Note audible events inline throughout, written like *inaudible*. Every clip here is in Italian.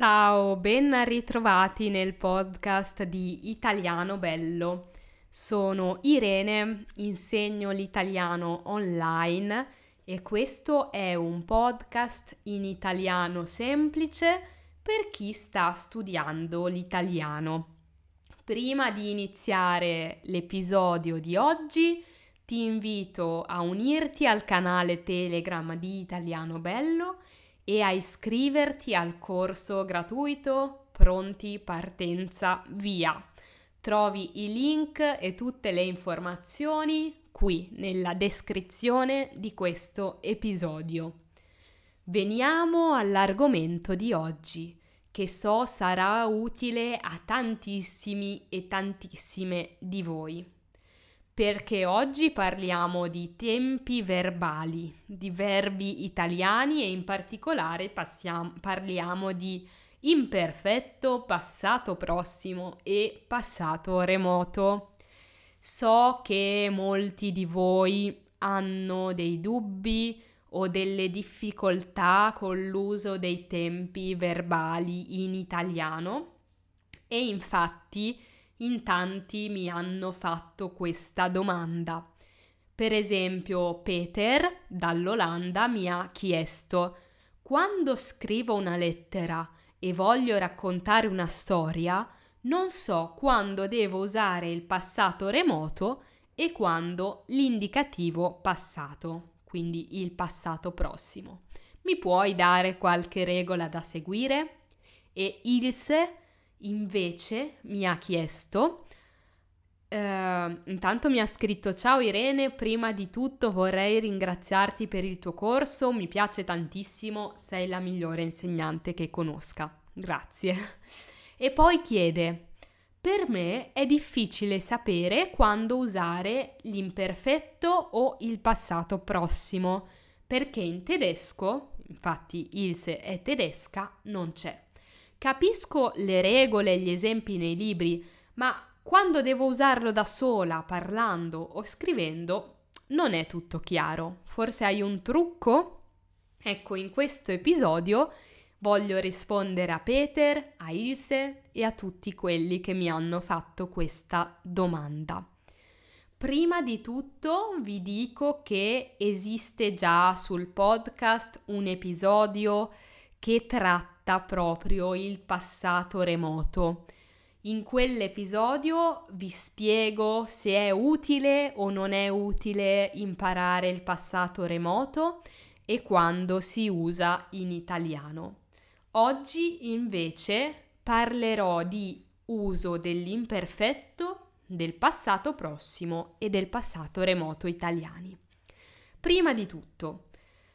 Ciao, ben ritrovati nel podcast di Italiano Bello. Sono Irene, insegno l'italiano online e questo è un podcast in italiano semplice per chi sta studiando l'italiano. Prima di iniziare l'episodio di oggi, ti invito a unirti al canale Telegram di Italiano Bello e a iscriverti al corso gratuito Pronti Partenza Via. Trovi i link e tutte le informazioni qui nella descrizione di questo episodio. Veniamo all'argomento di oggi, che so sarà utile a tantissimi e tantissime di voi perché oggi parliamo di tempi verbali, di verbi italiani e in particolare passiamo, parliamo di imperfetto, passato prossimo e passato remoto. So che molti di voi hanno dei dubbi o delle difficoltà con l'uso dei tempi verbali in italiano e infatti in tanti mi hanno fatto questa domanda. Per esempio, Peter dall'Olanda mi ha chiesto: quando scrivo una lettera e voglio raccontare una storia, non so quando devo usare il passato remoto e quando l'indicativo passato, quindi il passato prossimo. Mi puoi dare qualche regola da seguire? E Ilse invece mi ha chiesto, eh, intanto mi ha scritto ciao Irene, prima di tutto vorrei ringraziarti per il tuo corso, mi piace tantissimo, sei la migliore insegnante che conosca, grazie. E poi chiede, per me è difficile sapere quando usare l'imperfetto o il passato prossimo, perché in tedesco, infatti Ilse è tedesca, non c'è. Capisco le regole e gli esempi nei libri, ma quando devo usarlo da sola, parlando o scrivendo, non è tutto chiaro. Forse hai un trucco? Ecco, in questo episodio voglio rispondere a Peter, a Ilse e a tutti quelli che mi hanno fatto questa domanda. Prima di tutto vi dico che esiste già sul podcast un episodio che tratta proprio il passato remoto. In quell'episodio vi spiego se è utile o non è utile imparare il passato remoto e quando si usa in italiano. Oggi invece parlerò di uso dell'imperfetto, del passato prossimo e del passato remoto italiani. Prima di tutto,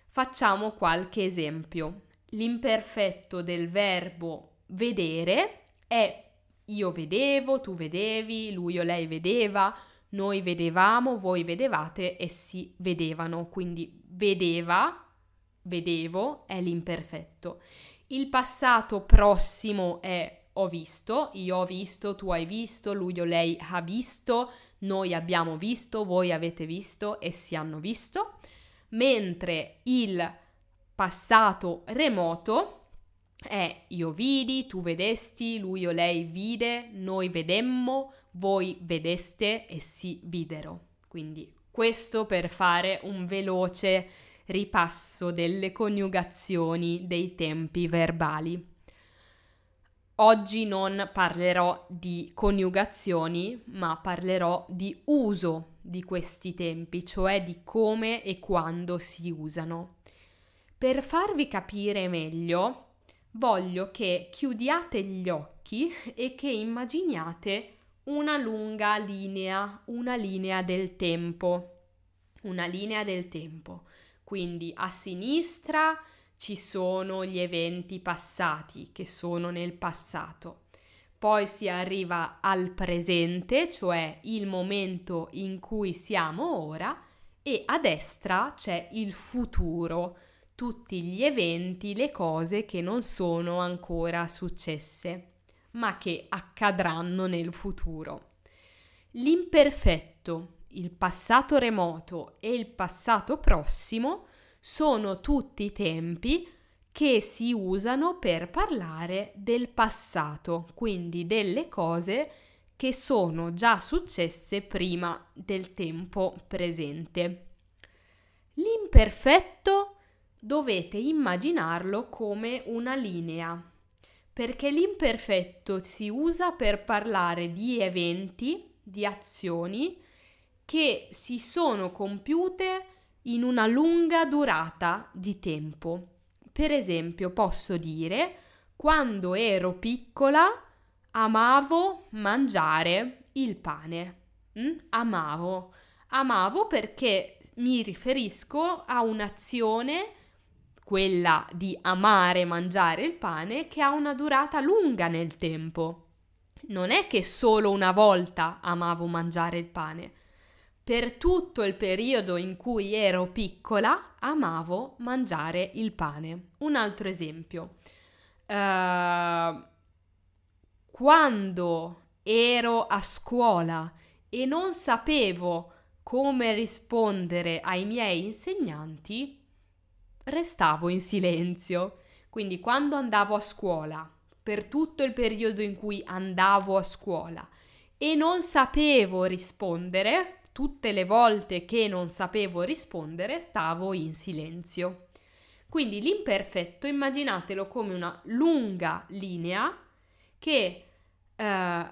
facciamo qualche esempio l'imperfetto del verbo vedere è io vedevo, tu vedevi, lui o lei vedeva, noi vedevamo, voi vedevate, essi vedevano. Quindi vedeva, vedevo è l'imperfetto. Il passato prossimo è ho visto, io ho visto, tu hai visto, lui o lei ha visto, noi abbiamo visto, voi avete visto, essi hanno visto. Mentre il passato remoto è io vidi, tu vedesti, lui o lei vide, noi vedemmo, voi vedeste e si videro. Quindi questo per fare un veloce ripasso delle coniugazioni dei tempi verbali. Oggi non parlerò di coniugazioni, ma parlerò di uso di questi tempi, cioè di come e quando si usano. Per farvi capire meglio, voglio che chiudiate gli occhi e che immaginiate una lunga linea, una linea del tempo. Una linea del tempo. Quindi a sinistra ci sono gli eventi passati che sono nel passato. Poi si arriva al presente, cioè il momento in cui siamo ora, e a destra c'è il futuro, tutti gli eventi, le cose che non sono ancora successe, ma che accadranno nel futuro. L'imperfetto, il passato remoto e il passato prossimo sono tutti tempi che si usano per parlare del passato, quindi delle cose che sono già successe prima del tempo presente. L'imperfetto dovete immaginarlo come una linea, perché l'imperfetto si usa per parlare di eventi, di azioni che si sono compiute in una lunga durata di tempo. Per esempio, posso dire, quando ero piccola amavo mangiare il pane. Mm? Amavo. Amavo perché mi riferisco a un'azione, quella di amare mangiare il pane, che ha una durata lunga nel tempo. Non è che solo una volta amavo mangiare il pane. Per tutto il periodo in cui ero piccola amavo mangiare il pane. Un altro esempio. Uh, quando ero a scuola e non sapevo come rispondere ai miei insegnanti, restavo in silenzio. Quindi quando andavo a scuola, per tutto il periodo in cui andavo a scuola e non sapevo rispondere, tutte le volte che non sapevo rispondere stavo in silenzio. Quindi l'imperfetto immaginatelo come una lunga linea che eh,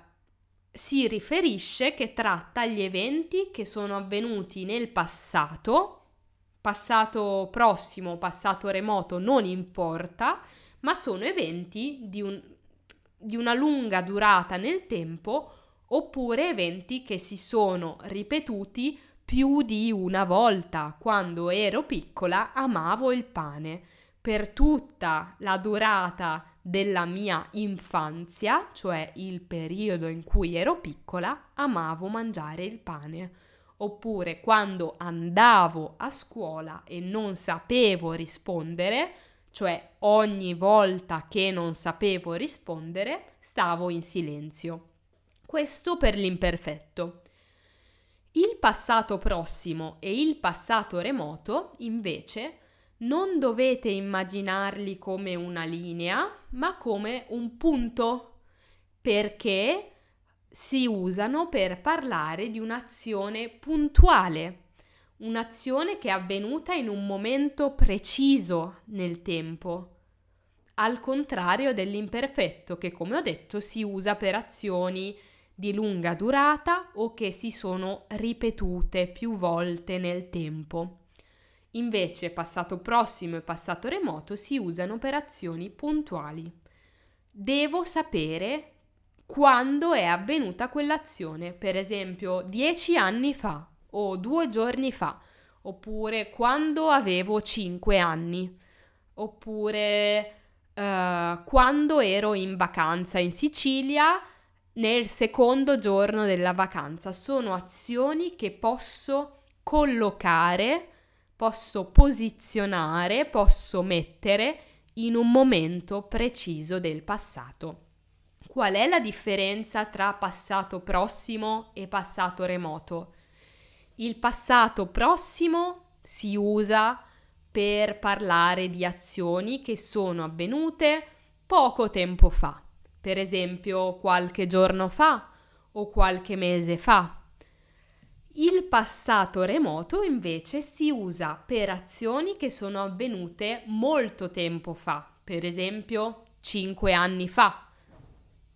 si riferisce, che tratta gli eventi che sono avvenuti nel passato, passato prossimo, passato remoto, non importa, ma sono eventi di, un, di una lunga durata nel tempo oppure eventi che si sono ripetuti più di una volta. Quando ero piccola amavo il pane. Per tutta la durata della mia infanzia, cioè il periodo in cui ero piccola, amavo mangiare il pane. Oppure quando andavo a scuola e non sapevo rispondere, cioè ogni volta che non sapevo rispondere, stavo in silenzio. Questo per l'imperfetto. Il passato prossimo e il passato remoto, invece, non dovete immaginarli come una linea, ma come un punto, perché si usano per parlare di un'azione puntuale, un'azione che è avvenuta in un momento preciso nel tempo, al contrario dell'imperfetto che, come ho detto, si usa per azioni di lunga durata o che si sono ripetute più volte nel tempo. Invece passato prossimo e passato remoto si usano per azioni puntuali. Devo sapere quando è avvenuta quell'azione, per esempio dieci anni fa o due giorni fa, oppure quando avevo cinque anni, oppure uh, quando ero in vacanza in Sicilia nel secondo giorno della vacanza. Sono azioni che posso collocare, posso posizionare, posso mettere in un momento preciso del passato. Qual è la differenza tra passato prossimo e passato remoto? Il passato prossimo si usa per parlare di azioni che sono avvenute poco tempo fa per esempio qualche giorno fa o qualche mese fa. Il passato remoto invece si usa per azioni che sono avvenute molto tempo fa, per esempio 5 anni fa,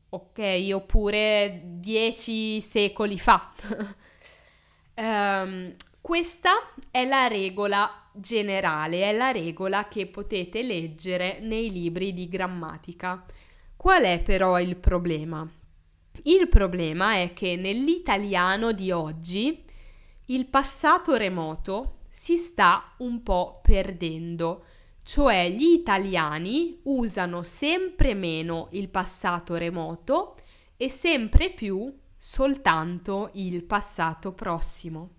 ok, oppure 10 secoli fa. um, *laughs* questa è la regola generale, è la regola che potete leggere nei libri di grammatica. Qual è però il problema? Il problema è che nell'italiano di oggi il passato remoto si sta un po' perdendo, cioè gli italiani usano sempre meno il passato remoto e sempre più soltanto il passato prossimo.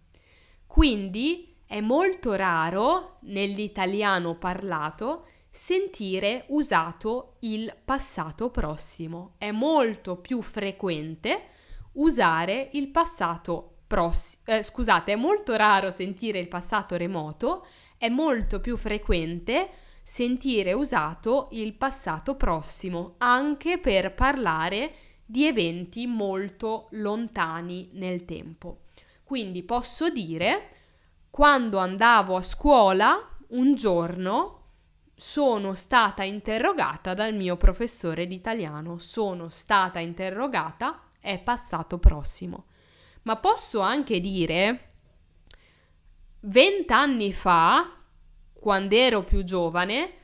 Quindi è molto raro nell'italiano parlato sentire usato il passato prossimo. È molto più frequente usare il passato prossimo. Eh, scusate, è molto raro sentire il passato remoto, è molto più frequente sentire usato il passato prossimo anche per parlare di eventi molto lontani nel tempo. Quindi posso dire, quando andavo a scuola, un giorno sono stata interrogata dal mio professore di italiano. Sono stata interrogata è passato prossimo. Ma posso anche dire, vent'anni fa, quando ero più giovane,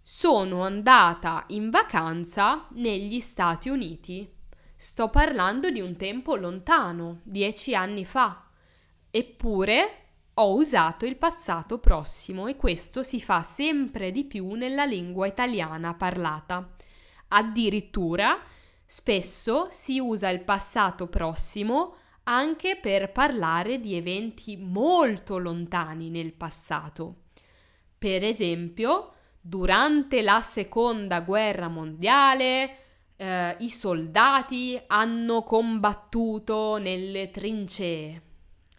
sono andata in vacanza negli Stati Uniti. Sto parlando di un tempo lontano, dieci anni fa. Eppure ho usato il passato prossimo e questo si fa sempre di più nella lingua italiana parlata. Addirittura spesso si usa il passato prossimo anche per parlare di eventi molto lontani nel passato. Per esempio, durante la seconda guerra mondiale eh, i soldati hanno combattuto nelle trincee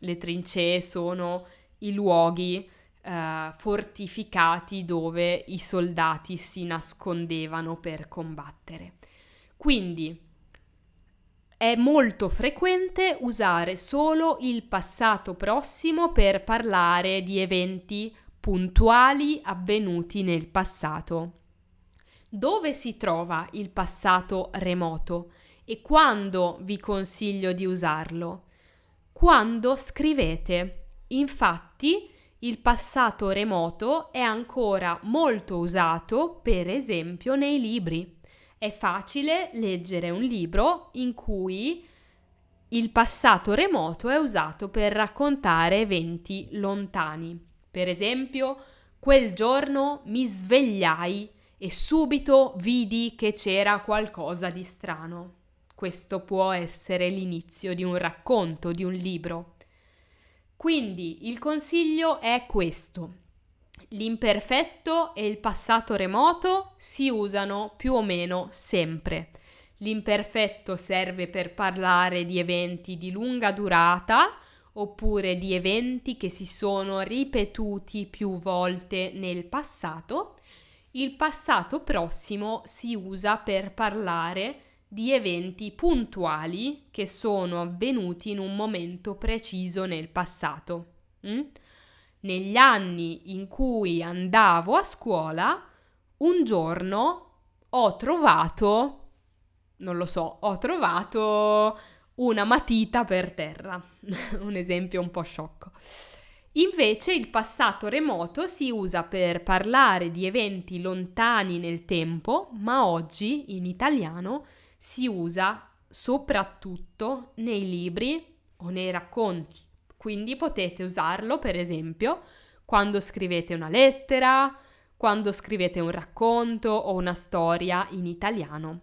le trincee sono i luoghi eh, fortificati dove i soldati si nascondevano per combattere. Quindi è molto frequente usare solo il passato prossimo per parlare di eventi puntuali avvenuti nel passato. Dove si trova il passato remoto e quando vi consiglio di usarlo? quando scrivete. Infatti, il passato remoto è ancora molto usato, per esempio, nei libri. È facile leggere un libro in cui il passato remoto è usato per raccontare eventi lontani. Per esempio, quel giorno mi svegliai e subito vidi che c'era qualcosa di strano. Questo può essere l'inizio di un racconto, di un libro. Quindi il consiglio è questo. L'imperfetto e il passato remoto si usano più o meno sempre. L'imperfetto serve per parlare di eventi di lunga durata oppure di eventi che si sono ripetuti più volte nel passato. Il passato prossimo si usa per parlare di eventi puntuali che sono avvenuti in un momento preciso nel passato. Mm? Negli anni in cui andavo a scuola, un giorno ho trovato, non lo so, ho trovato una matita per terra. *laughs* un esempio un po' sciocco. Invece il passato remoto si usa per parlare di eventi lontani nel tempo, ma oggi in italiano si usa soprattutto nei libri o nei racconti. Quindi potete usarlo, per esempio, quando scrivete una lettera, quando scrivete un racconto o una storia in italiano.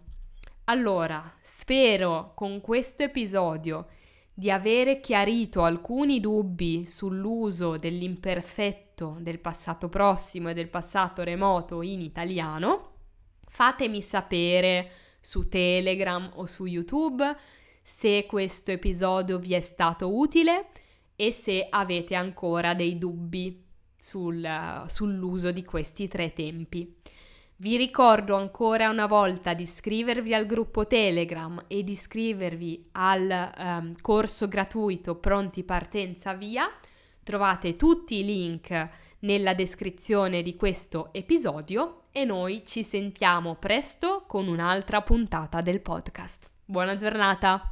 Allora, spero con questo episodio di avere chiarito alcuni dubbi sull'uso dell'imperfetto del passato prossimo e del passato remoto in italiano. Fatemi sapere su Telegram o su YouTube se questo episodio vi è stato utile e se avete ancora dei dubbi sul, sull'uso di questi tre tempi. Vi ricordo ancora una volta di iscrivervi al gruppo Telegram e di iscrivervi al um, corso gratuito Pronti Partenza Via. Trovate tutti i link nella descrizione di questo episodio e noi ci sentiamo presto con un'altra puntata del podcast. Buona giornata!